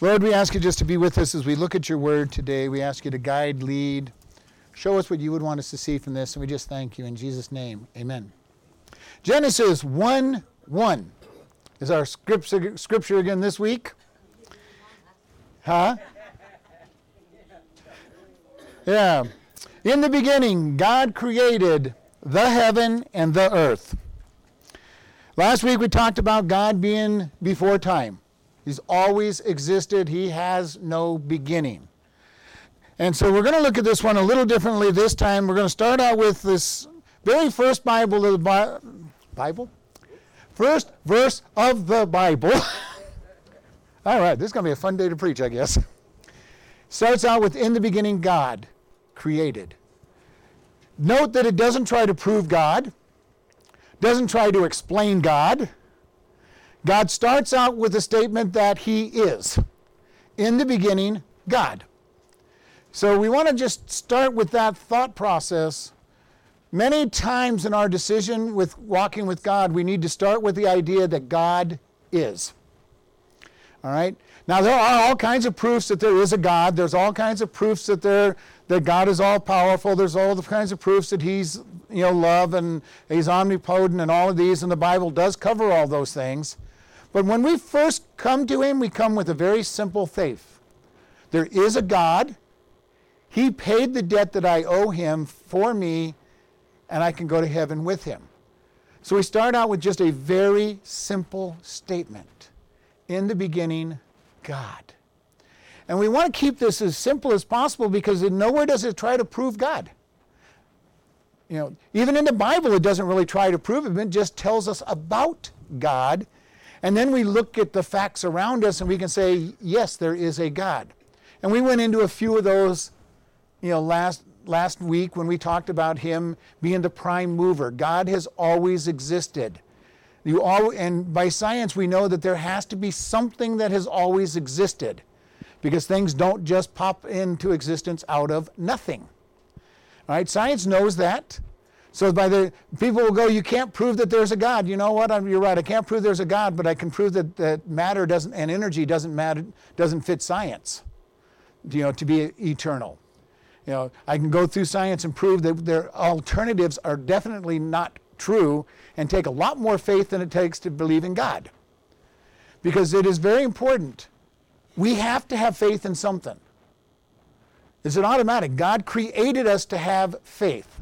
Lord, we ask you just to be with us as we look at your word today. We ask you to guide, lead, show us what you would want us to see from this, and we just thank you in Jesus' name. Amen. Genesis 1 1 is our scripture, scripture again this week. Huh? Yeah. In the beginning, God created the heaven and the earth. Last week we talked about God being before time. He's always existed, He has no beginning. And so we're going to look at this one a little differently this time. We're going to start out with this very first Bible of the Bible? First verse of the Bible. All right, this is going to be a fun day to preach, I guess. Starts out with In the beginning, God created. Note that it doesn't try to prove God, doesn't try to explain God. God starts out with a statement that He is. In the beginning, God. So we want to just start with that thought process. Many times in our decision with walking with God, we need to start with the idea that God is. All right? Now, there are all kinds of proofs that there is a God. There's all kinds of proofs that, there, that God is all powerful. There's all the kinds of proofs that He's you know, love and He's omnipotent and all of these, and the Bible does cover all those things. But when we first come to Him, we come with a very simple faith. There is a God. He paid the debt that I owe Him for me, and I can go to heaven with Him. So we start out with just a very simple statement. In the beginning, God. And we want to keep this as simple as possible because nowhere does it try to prove God. You know, even in the Bible, it doesn't really try to prove it. It just tells us about God and then we look at the facts around us and we can say, yes, there is a God. And we went into a few of those, you know, last last week when we talked about him being the prime mover. God has always existed. You all, and by science we know that there has to be something that has always existed because things don't just pop into existence out of nothing. All right, science knows that. So by the people will go, you can't prove that there's a God. You know what? I'm, you're right. I can't prove there's a God, but I can prove that, that matter doesn't and energy doesn't matter doesn't fit science. You know, to be eternal. You know, I can go through science and prove that their alternatives are definitely not true, and take a lot more faith than it takes to believe in God. Because it is very important. We have to have faith in something. It's an automatic. God created us to have faith.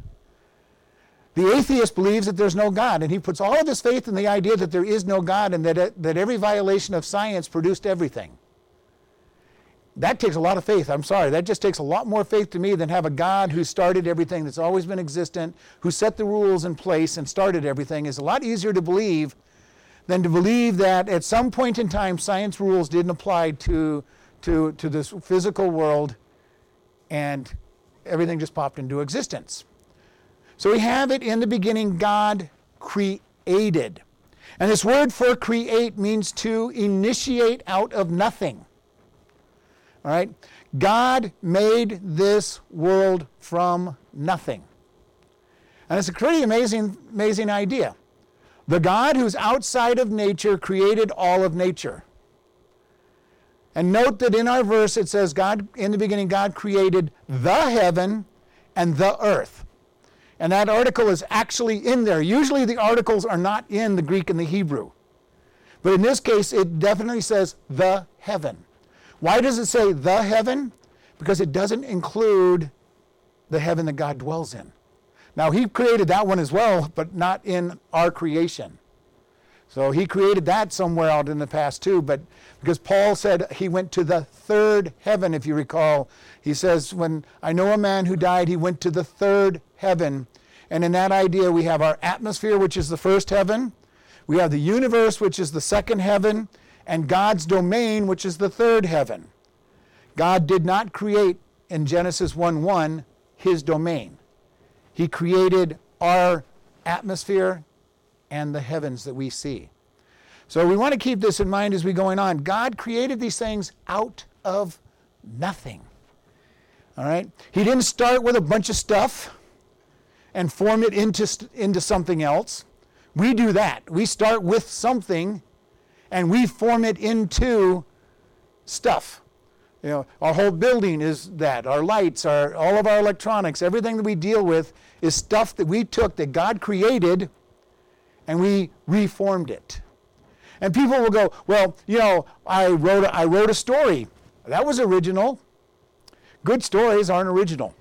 The atheist believes that there's no God, and he puts all of his faith in the idea that there is no God and that, it, that every violation of science produced everything. That takes a lot of faith. I'm sorry. That just takes a lot more faith to me than have a God who started everything that's always been existent, who set the rules in place and started everything. is a lot easier to believe than to believe that at some point in time science rules didn't apply to, to, to this physical world and everything just popped into existence. So we have it in the beginning God created. And this word for create means to initiate out of nothing. All right? God made this world from nothing. And it's a pretty amazing, amazing idea. The God who's outside of nature created all of nature. And note that in our verse it says, God, in the beginning, God created the heaven and the earth. And that article is actually in there. Usually the articles are not in the Greek and the Hebrew. But in this case, it definitely says the heaven. Why does it say the heaven? Because it doesn't include the heaven that God dwells in. Now, He created that one as well, but not in our creation. So He created that somewhere out in the past too, but because Paul said he went to the third heaven, if you recall. He says, When I know a man who died, he went to the third heaven. And in that idea, we have our atmosphere, which is the first heaven, we have the universe, which is the second heaven, and God's domain, which is the third heaven. God did not create in Genesis 1 1 his domain. He created our atmosphere and the heavens that we see. So we want to keep this in mind as we're going on. God created these things out of nothing. All right? He didn't start with a bunch of stuff and form it into, into something else. We do that. We start with something and we form it into stuff. You know, our whole building is that. Our lights, our all of our electronics, everything that we deal with is stuff that we took that God created and we reformed it. And people will go, "Well, you know, I wrote a, I wrote a story. That was original. Good stories aren't original.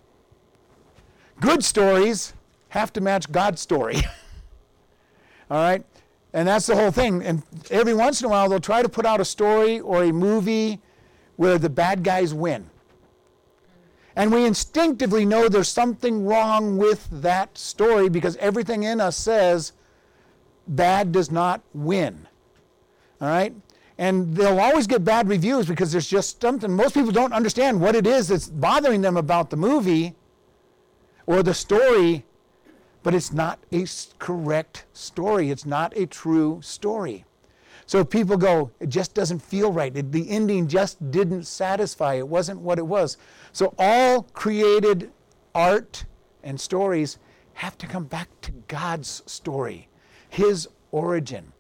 Good stories have to match God's story." All right? And that's the whole thing. And every once in a while, they'll try to put out a story or a movie where the bad guys win. And we instinctively know there's something wrong with that story because everything in us says bad does not win. All right? And they'll always get bad reviews because there's just something, most people don't understand what it is that's bothering them about the movie or the story but it's not a correct story. It's not a true story. So people go, it just doesn't feel right. It, the ending just didn't satisfy. It wasn't what it was. So all created art and stories have to come back to God's story, His origin.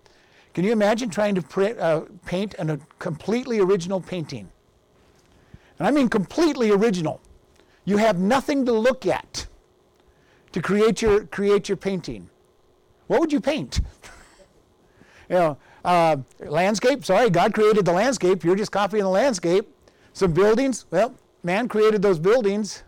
Can you imagine trying to print, uh, paint a completely original painting? And I mean completely original. You have nothing to look at to create your, create your painting? What would you paint? you know, uh, landscape, sorry, God created the landscape. You're just copying the landscape. Some buildings, well, man created those buildings.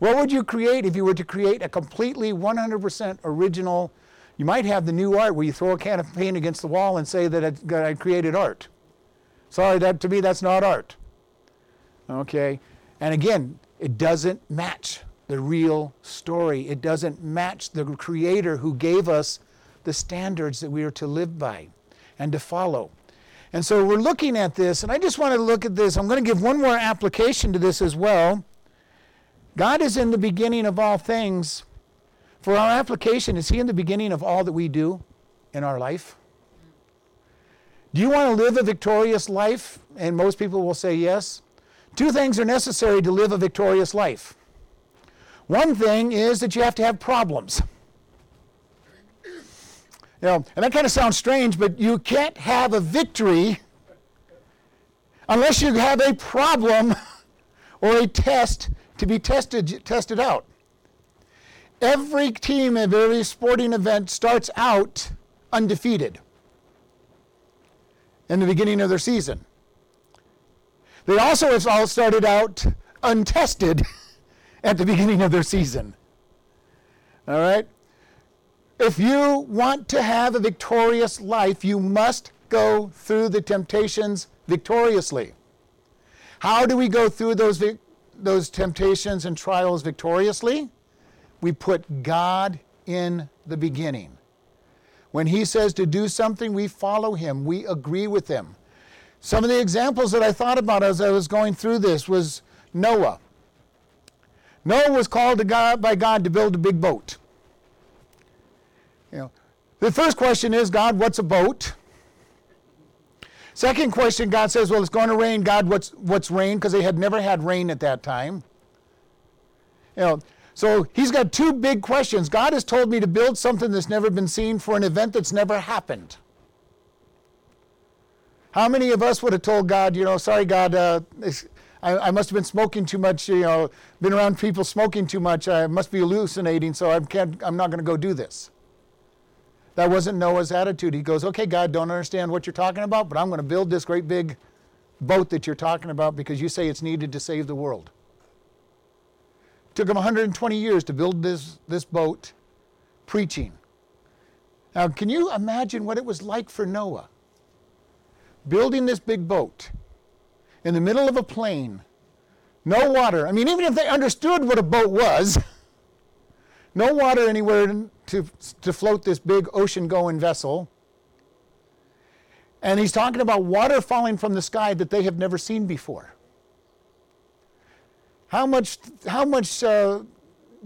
What would you create if you were to create a completely 100% original? You might have the new art where you throw a can of paint against the wall and say that, that I created art. Sorry, that to me that's not art. Okay, and again, it doesn't match the real story. It doesn't match the Creator who gave us the standards that we are to live by and to follow. And so we're looking at this, and I just want to look at this. I'm going to give one more application to this as well. God is in the beginning of all things. For our application, is He in the beginning of all that we do in our life? Do you want to live a victorious life? And most people will say yes. Two things are necessary to live a victorious life one thing is that you have to have problems. You know, and that kind of sounds strange, but you can't have a victory unless you have a problem or a test to be tested, tested out. Every team of every sporting event starts out undefeated in the beginning of their season. They also have all started out untested at the beginning of their season. All right? If you want to have a victorious life, you must go through the temptations victoriously. How do we go through those, those temptations and trials victoriously? We put God in the beginning. When He says to do something, we follow Him, we agree with Him. Some of the examples that I thought about as I was going through this was Noah. Noah was called God, by God to build a big boat. You know, the first question is, God, what's a boat? Second question, God says, well, it's going to rain. God, what's, what's rain? Because they had never had rain at that time. You know, so he's got two big questions. God has told me to build something that's never been seen for an event that's never happened. How many of us would have told God, you know, sorry, God, uh, I, I, must have been smoking too much, you know, been around people smoking too much. I must be hallucinating, so I can't, I'm not going to go do this. That wasn't Noah's attitude. He goes, okay, God, don't understand what you're talking about, but I'm going to build this great big boat that you're talking about because you say it's needed to save the world. It took him 120 years to build this, this boat preaching. Now, can you imagine what it was like for Noah? Building this big boat in the middle of a plain, no water. I mean, even if they understood what a boat was, no water anywhere to, to float this big ocean going vessel. And he's talking about water falling from the sky that they have never seen before. How much, how much uh,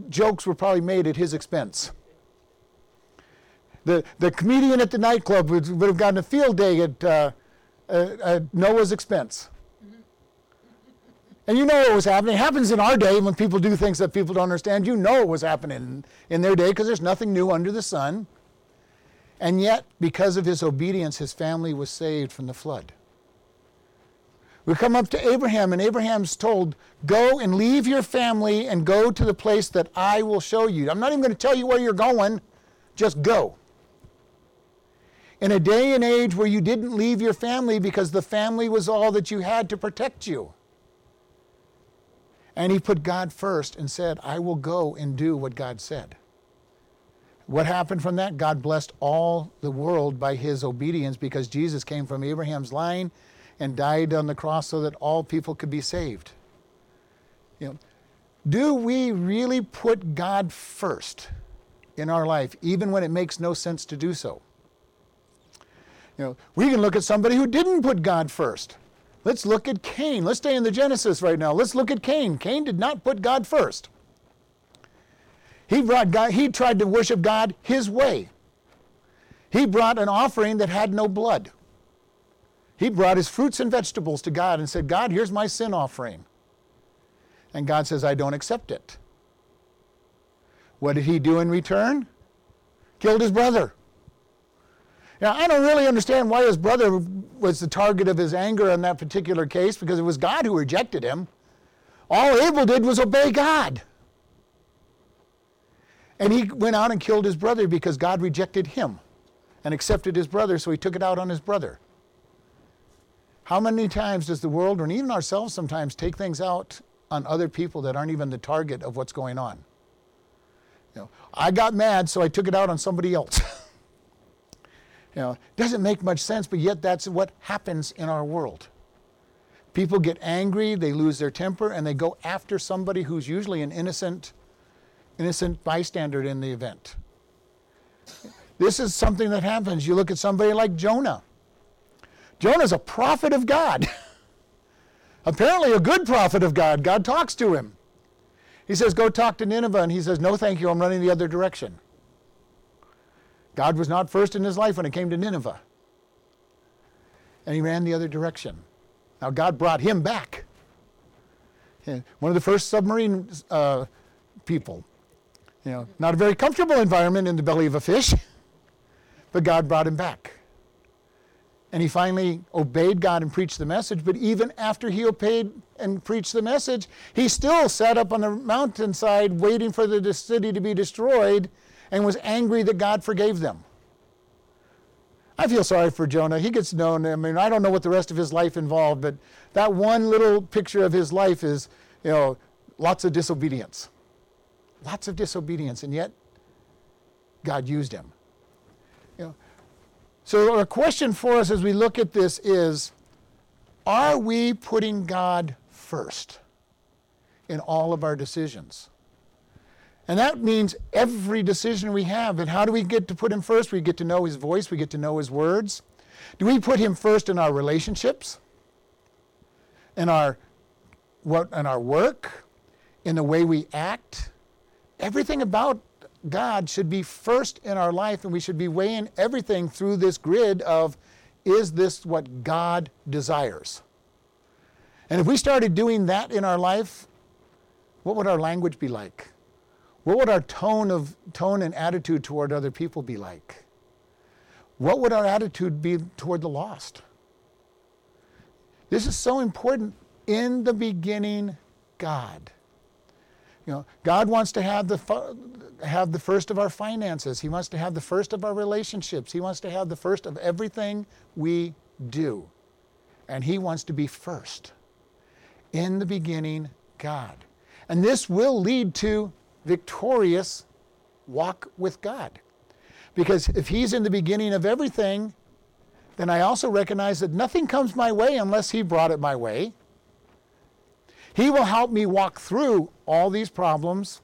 jokes were probably made at his expense? The, the comedian at the nightclub would, would have gotten a field day at, uh, at Noah's expense. And you know what was happening. It happens in our day when people do things that people don't understand. You know what was happening in their day because there's nothing new under the sun. And yet, because of his obedience, his family was saved from the flood. We come up to Abraham, and Abraham's told, Go and leave your family and go to the place that I will show you. I'm not even going to tell you where you're going, just go. In a day and age where you didn't leave your family because the family was all that you had to protect you. And he put God first and said, I will go and do what God said. What happened from that? God blessed all the world by his obedience because Jesus came from Abraham's line and died on the cross so that all people could be saved. You know, do we really put God first in our life, even when it makes no sense to do so? You know, we can look at somebody who didn't put God first. Let's look at Cain. Let's stay in the Genesis right now. Let's look at Cain. Cain did not put God first. He brought God, he tried to worship God his way. He brought an offering that had no blood. He brought his fruits and vegetables to God and said, God, here's my sin offering. And God says, I don't accept it. What did he do in return? Killed his brother. Now, I don't really understand why his brother was the target of his anger in that particular case because it was God who rejected him. All Abel did was obey God. And he went out and killed his brother because God rejected him and accepted his brother, so he took it out on his brother. How many times does the world, and even ourselves sometimes, take things out on other people that aren't even the target of what's going on? You know, I got mad, so I took it out on somebody else. You know, it doesn't make much sense, but yet that's what happens in our world. People get angry, they lose their temper, and they go after somebody who's usually an innocent, innocent bystander in the event. This is something that happens. You look at somebody like Jonah. Jonah's a prophet of God. Apparently, a good prophet of God. God talks to him. He says, Go talk to Nineveh. And he says, No, thank you. I'm running the other direction. God was not first in his life when it came to Nineveh. And he ran the other direction. Now, God brought him back. One of the first submarine uh, people. You know, not a very comfortable environment in the belly of a fish, but God brought him back. And he finally obeyed God and preached the message. But even after he obeyed and preached the message, he still sat up on the mountainside waiting for the city to be destroyed and was angry that God forgave them. I feel sorry for Jonah. He gets known. I mean, I don't know what the rest of his life involved, but that one little picture of his life is, you know, lots of disobedience. Lots of disobedience, and yet God used him. You know, so a question for us as we look at this is, are we putting God first in all of our decisions? And that means every decision we have. And how do we get to put him first? We get to know his voice, we get to know his words. Do we put him first in our relationships? In our what in our work? In the way we act? Everything about God should be first in our life, and we should be weighing everything through this grid of is this what God desires? And if we started doing that in our life, what would our language be like? What would our tone of tone and attitude toward other people be like? What would our attitude be toward the lost? This is so important. In the beginning, God. You know, God wants to have the have the first of our finances. He wants to have the first of our relationships. He wants to have the first of everything we do. And he wants to be first. In the beginning, God. And this will lead to victorious walk with God. Because if He's in the beginning of everything, then I also recognize that nothing comes my way unless He brought it my way. He will help me walk through all these problems.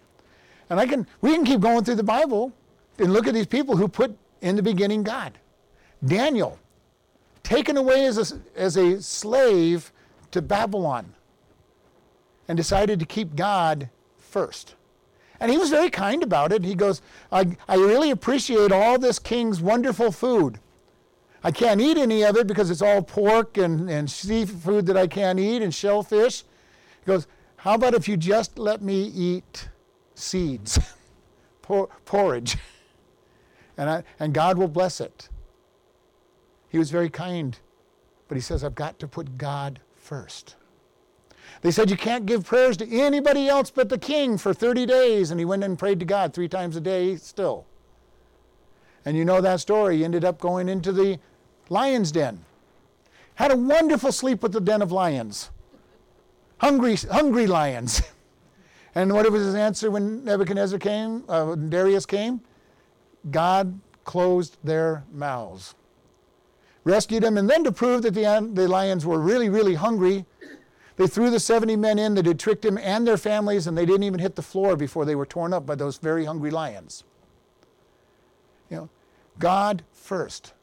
And I can we can keep going through the Bible and look at these people who put in the beginning God. Daniel, taken away as a, as a slave to Babylon and decided to keep God first. And he was very kind about it. He goes, I, I really appreciate all this king's wonderful food. I can't eat any of it because it's all pork and, and seafood that I can't eat and shellfish. He goes, How about if you just let me eat seeds, por- porridge? And, I, and God will bless it. He was very kind, but he says, I've got to put God first. They said you can't give prayers to anybody else but the king for 30 days, and he went and prayed to God three times a day still. And you know that story. He ended up going into the lion's den. Had a wonderful sleep with the den of lions. Hungry, hungry lions. and what was his answer when Nebuchadnezzar came, uh, when Darius came? God closed their mouths. Rescued him, and then to prove that the, the lions were really, really hungry, they threw the 70 men in that had tricked him and their families, and they didn't even hit the floor before they were torn up by those very hungry lions. You know, God first.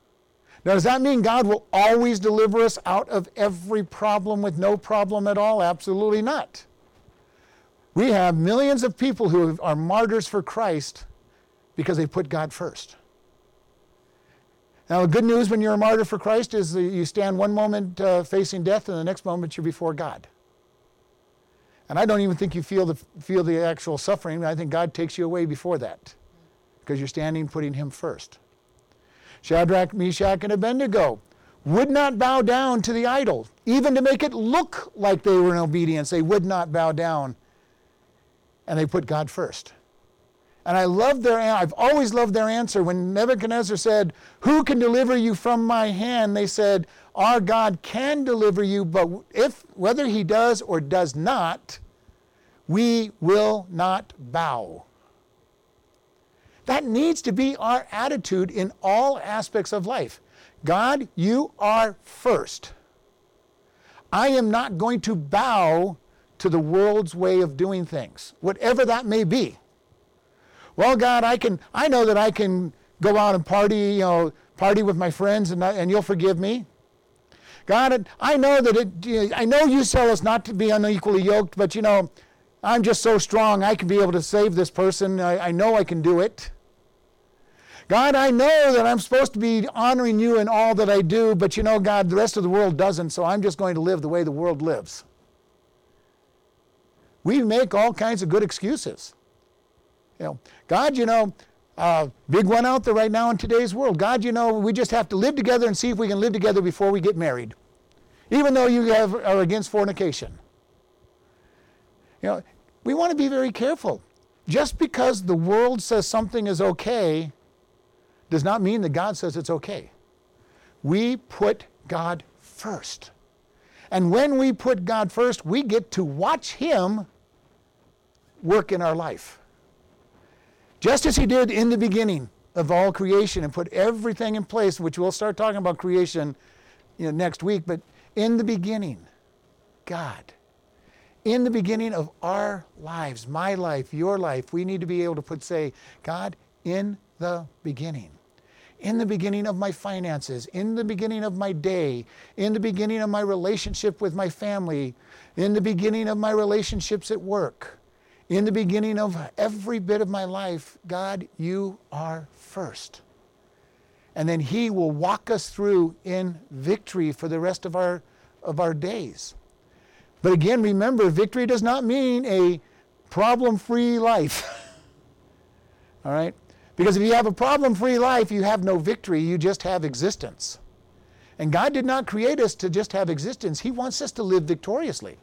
Now, does that mean God will always deliver us out of every problem with no problem at all? Absolutely not. We have millions of people who are martyrs for Christ because they put God first. Now, the good news when you're a martyr for Christ is that you stand one moment uh, facing death, and the next moment you're before God. And I don't even think you feel the, feel the actual suffering. I think God takes you away before that because you're standing putting Him first. Shadrach, Meshach, and Abednego would not bow down to the idol, even to make it look like they were in obedience. They would not bow down, and they put God first. And I love their I've always loved their answer when Nebuchadnezzar said, "Who can deliver you from my hand?" They said, "Our God can deliver you, but if whether he does or does not, we will not bow." That needs to be our attitude in all aspects of life. God, you are first. I am not going to bow to the world's way of doing things, whatever that may be. Well, God, I can. I know that I can go out and party, you know, party with my friends, and, and you'll forgive me. God, I know that it. I know you tell us not to be unequally yoked, but you know, I'm just so strong. I can be able to save this person. I, I know I can do it. God, I know that I'm supposed to be honoring you in all that I do, but you know, God, the rest of the world doesn't, so I'm just going to live the way the world lives. We make all kinds of good excuses. You know, God, you know, uh, big one out there right now in today's world. God, you know, we just have to live together and see if we can live together before we get married, even though you have, are against fornication. You know, we want to be very careful. Just because the world says something is okay does not mean that God says it's okay. We put God first. And when we put God first, we get to watch Him work in our life. Just as he did in the beginning of all creation and put everything in place, which we'll start talking about creation you know, next week, but in the beginning, God. In the beginning of our lives, my life, your life, we need to be able to put say, God, in the beginning. In the beginning of my finances, in the beginning of my day, in the beginning of my relationship with my family, in the beginning of my relationships at work in the beginning of every bit of my life, God, you are first. And then He will walk us through in victory for the rest of our, of our days. But again, remember, victory does not mean a problem free life. All right? Because if you have a problem free life, you have no victory, you just have existence. And God did not create us to just have existence, He wants us to live victoriously.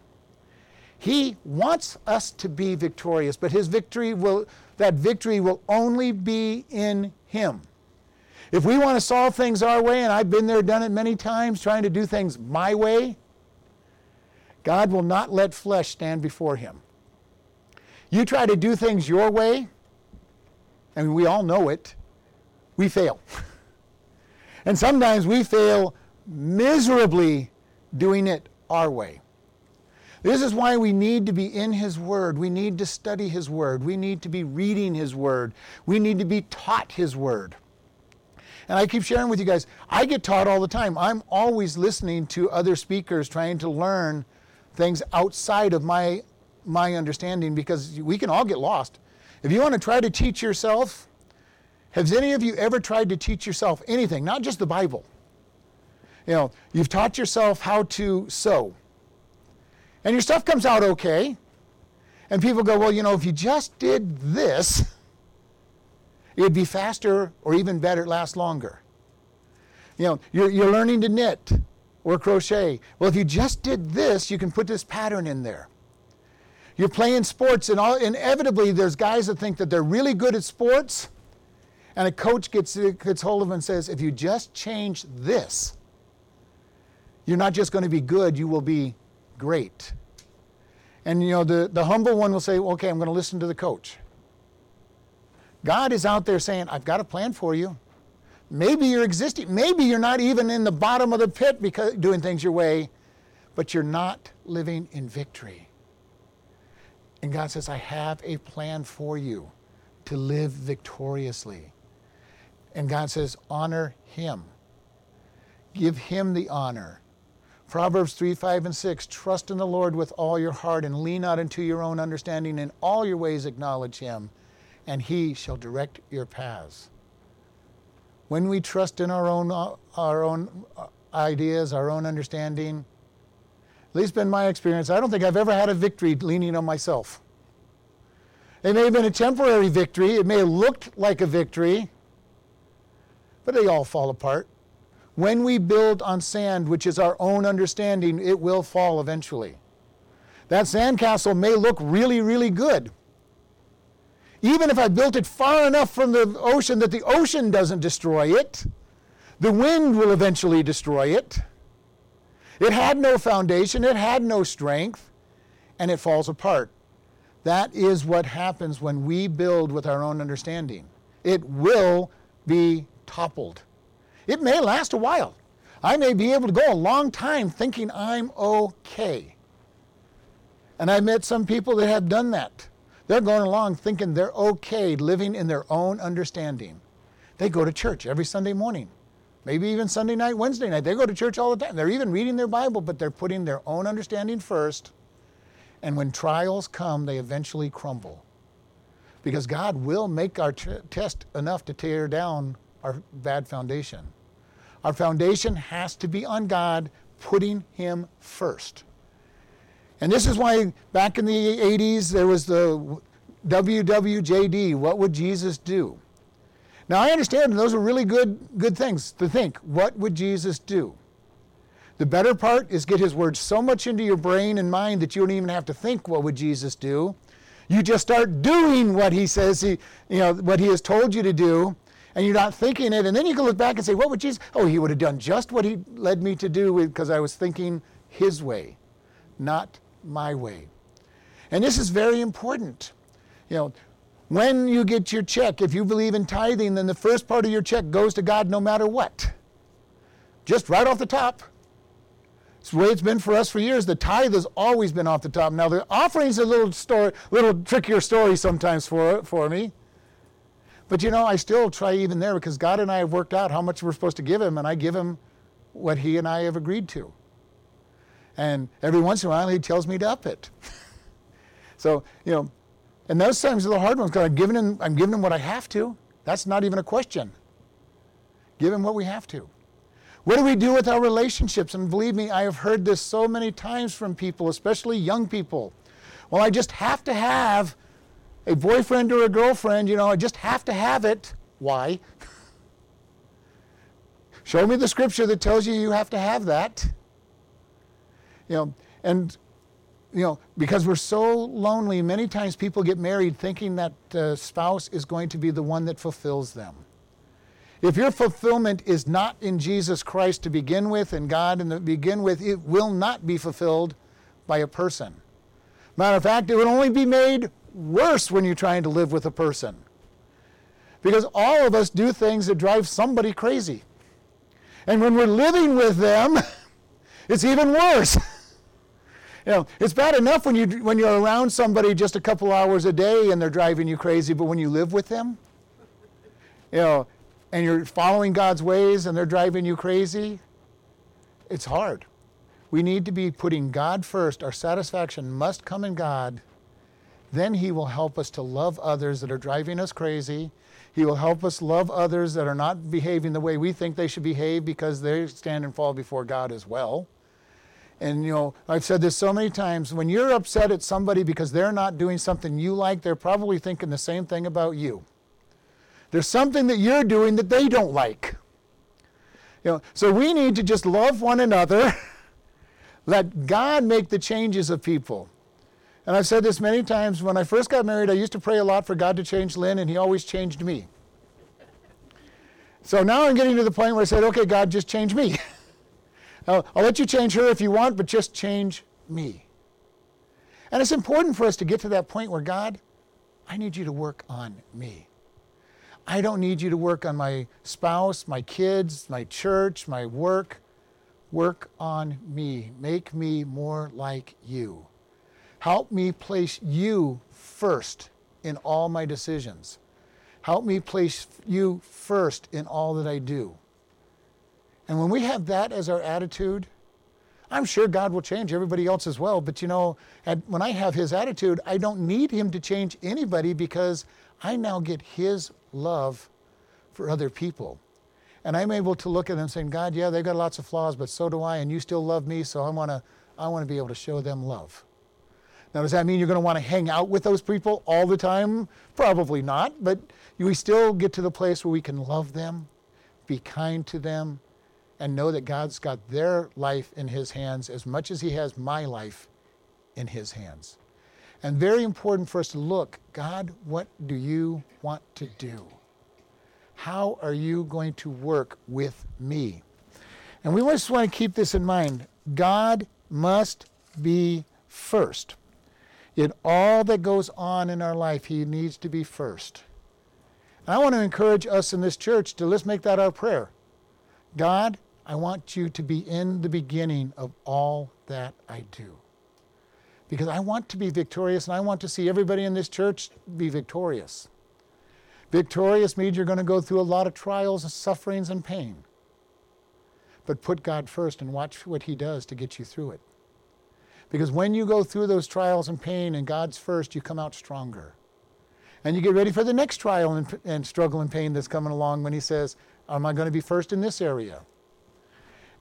He wants us to be victorious, but his victory will that victory will only be in him. If we want to solve things our way, and I've been there, done it many times, trying to do things my way, God will not let flesh stand before him. You try to do things your way, and we all know it, we fail. and sometimes we fail miserably doing it our way. This is why we need to be in His Word. We need to study His Word. We need to be reading His Word. We need to be taught His Word. And I keep sharing with you guys, I get taught all the time. I'm always listening to other speakers trying to learn things outside of my, my understanding because we can all get lost. If you want to try to teach yourself, has any of you ever tried to teach yourself anything, not just the Bible? You know, you've taught yourself how to sew and your stuff comes out okay. And people go, well, you know, if you just did this, it'd be faster or even better, last longer. You know, you're, you're learning to knit. or crochet. Well, if you just did this, you can put this pattern in there. You're playing sports, and all, inevitably, there's guys that think that they're really good at sports, and a coach gets, gets hold of them and says, if you just change this, you're not just going to be good, you will be great. And you know, the, the humble one will say, okay, I'm going to listen to the coach. God is out there saying, I've got a plan for you. Maybe you're existing. Maybe you're not even in the bottom of the pit because doing things your way, but you're not living in victory. And God says, I have a plan for you to live victoriously. And God says, honor him. Give him the honor. Proverbs 3, 5, and 6 Trust in the Lord with all your heart and lean not into your own understanding. In all your ways acknowledge him, and he shall direct your paths. When we trust in our own, our own uh, ideas, our own understanding, at least been my experience, I don't think I've ever had a victory leaning on myself. It may have been a temporary victory, it may have looked like a victory, but they all fall apart. When we build on sand, which is our own understanding, it will fall eventually. That sandcastle may look really, really good. Even if I built it far enough from the ocean that the ocean doesn't destroy it, the wind will eventually destroy it. It had no foundation, it had no strength, and it falls apart. That is what happens when we build with our own understanding. It will be toppled. It may last a while. I may be able to go a long time thinking I'm okay. And I met some people that have done that. They're going along thinking they're okay, living in their own understanding. They go to church every Sunday morning maybe even Sunday night, Wednesday night. They go to church all the time. They're even reading their Bible, but they're putting their own understanding first. And when trials come, they eventually crumble. Because God will make our t- test enough to tear down our bad foundation. Our foundation has to be on God, putting Him first. And this is why back in the 80s there was the WWJD, What Would Jesus Do? Now I understand those are really good good things to think. What would Jesus do? The better part is get his words so much into your brain and mind that you don't even have to think what would Jesus do. You just start doing what he says he you know what he has told you to do and you're not thinking it and then you can look back and say what would Jesus oh he would have done just what he led me to do because I was thinking his way not my way. And this is very important. You know, when you get your check, if you believe in tithing, then the first part of your check goes to God no matter what. Just right off the top. It's the way it's been for us for years. The tithe has always been off the top. Now the offering's a little story, little trickier story sometimes for, for me. But you know, I still try even there because God and I have worked out how much we're supposed to give him, and I give him what he and I have agreed to. And every once in a while he tells me to up it. so, you know, and those times are the hard ones because I'm giving him, I'm giving him what I have to. That's not even a question. Give him what we have to. What do we do with our relationships? And believe me, I have heard this so many times from people, especially young people. Well, I just have to have a boyfriend or a girlfriend, you know, I just have to have it. Why? Show me the scripture that tells you you have to have that. You know, and you know, because we're so lonely, many times people get married thinking that uh, spouse is going to be the one that fulfills them. If your fulfillment is not in Jesus Christ to begin with and God and to begin with, it will not be fulfilled by a person. Matter of fact, it would only be made worse when you're trying to live with a person. Because all of us do things that drive somebody crazy. And when we're living with them, it's even worse. You know, it's bad enough when you when you're around somebody just a couple hours a day and they're driving you crazy, but when you live with them, you know, and you're following God's ways and they're driving you crazy, it's hard. We need to be putting God first. Our satisfaction must come in God. Then He will help us to love others that are driving us crazy. He will help us love others that are not behaving the way we think they should behave because they stand and fall before God as well. And you know, I've said this so many times when you're upset at somebody because they're not doing something you like, they're probably thinking the same thing about you. There's something that you're doing that they don't like. You know, so we need to just love one another. Let God make the changes of people. And I've said this many times. When I first got married, I used to pray a lot for God to change Lynn, and He always changed me. So now I'm getting to the point where I said, okay, God, just change me. I'll, I'll let you change her if you want, but just change me. And it's important for us to get to that point where God, I need you to work on me. I don't need you to work on my spouse, my kids, my church, my work. Work on me. Make me more like you. Help me place you first in all my decisions. Help me place you first in all that I do. And when we have that as our attitude, I'm sure God will change everybody else as well. But you know, when I have His attitude, I don't need Him to change anybody because I now get His love for other people. And I'm able to look at them saying, God, yeah, they've got lots of flaws, but so do I, and you still love me, so I want to I want to be able to show them love. Now, does that mean you're going to want to hang out with those people all the time? Probably not, but we still get to the place where we can love them, be kind to them, and know that God's got their life in His hands as much as He has my life in His hands. And very important for us to look God, what do you want to do? How are you going to work with me? And we just want to keep this in mind. God must be first. In all that goes on in our life, He needs to be first. And I want to encourage us in this church to let's make that our prayer. God, I want you to be in the beginning of all that I do. Because I want to be victorious and I want to see everybody in this church be victorious. Victorious means you're going to go through a lot of trials and sufferings and pain. But put God first and watch what He does to get you through it. Because when you go through those trials and pain and God's first, you come out stronger. And you get ready for the next trial and, and struggle and pain that's coming along when He says, Am I going to be first in this area?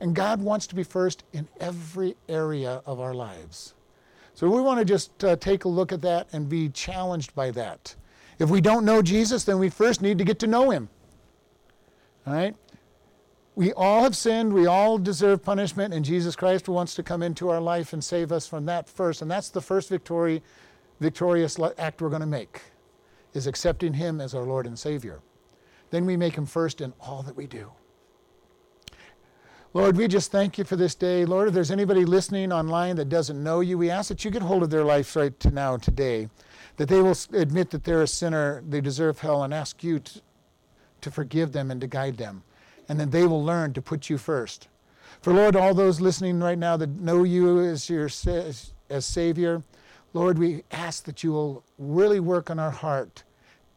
And God wants to be first in every area of our lives. So we want to just uh, take a look at that and be challenged by that. If we don't know Jesus, then we first need to get to know Him. All right? We all have sinned. We all deserve punishment, and Jesus Christ wants to come into our life and save us from that first. And that's the first victory, victorious act we're going to make, is accepting Him as our Lord and Savior. Then we make Him first in all that we do. Lord, we just thank you for this day. Lord, if there's anybody listening online that doesn't know you, we ask that you get hold of their life right to now, today, that they will admit that they're a sinner, they deserve hell, and ask you to, to forgive them and to guide them and then they will learn to put you first. For Lord, all those listening right now that know you as your as, Savior, Lord, we ask that you will really work on our heart.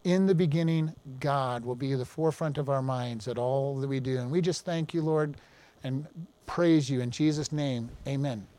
In the beginning, God will be the forefront of our minds at all that we do. And we just thank you, Lord, and praise you in Jesus' name. Amen.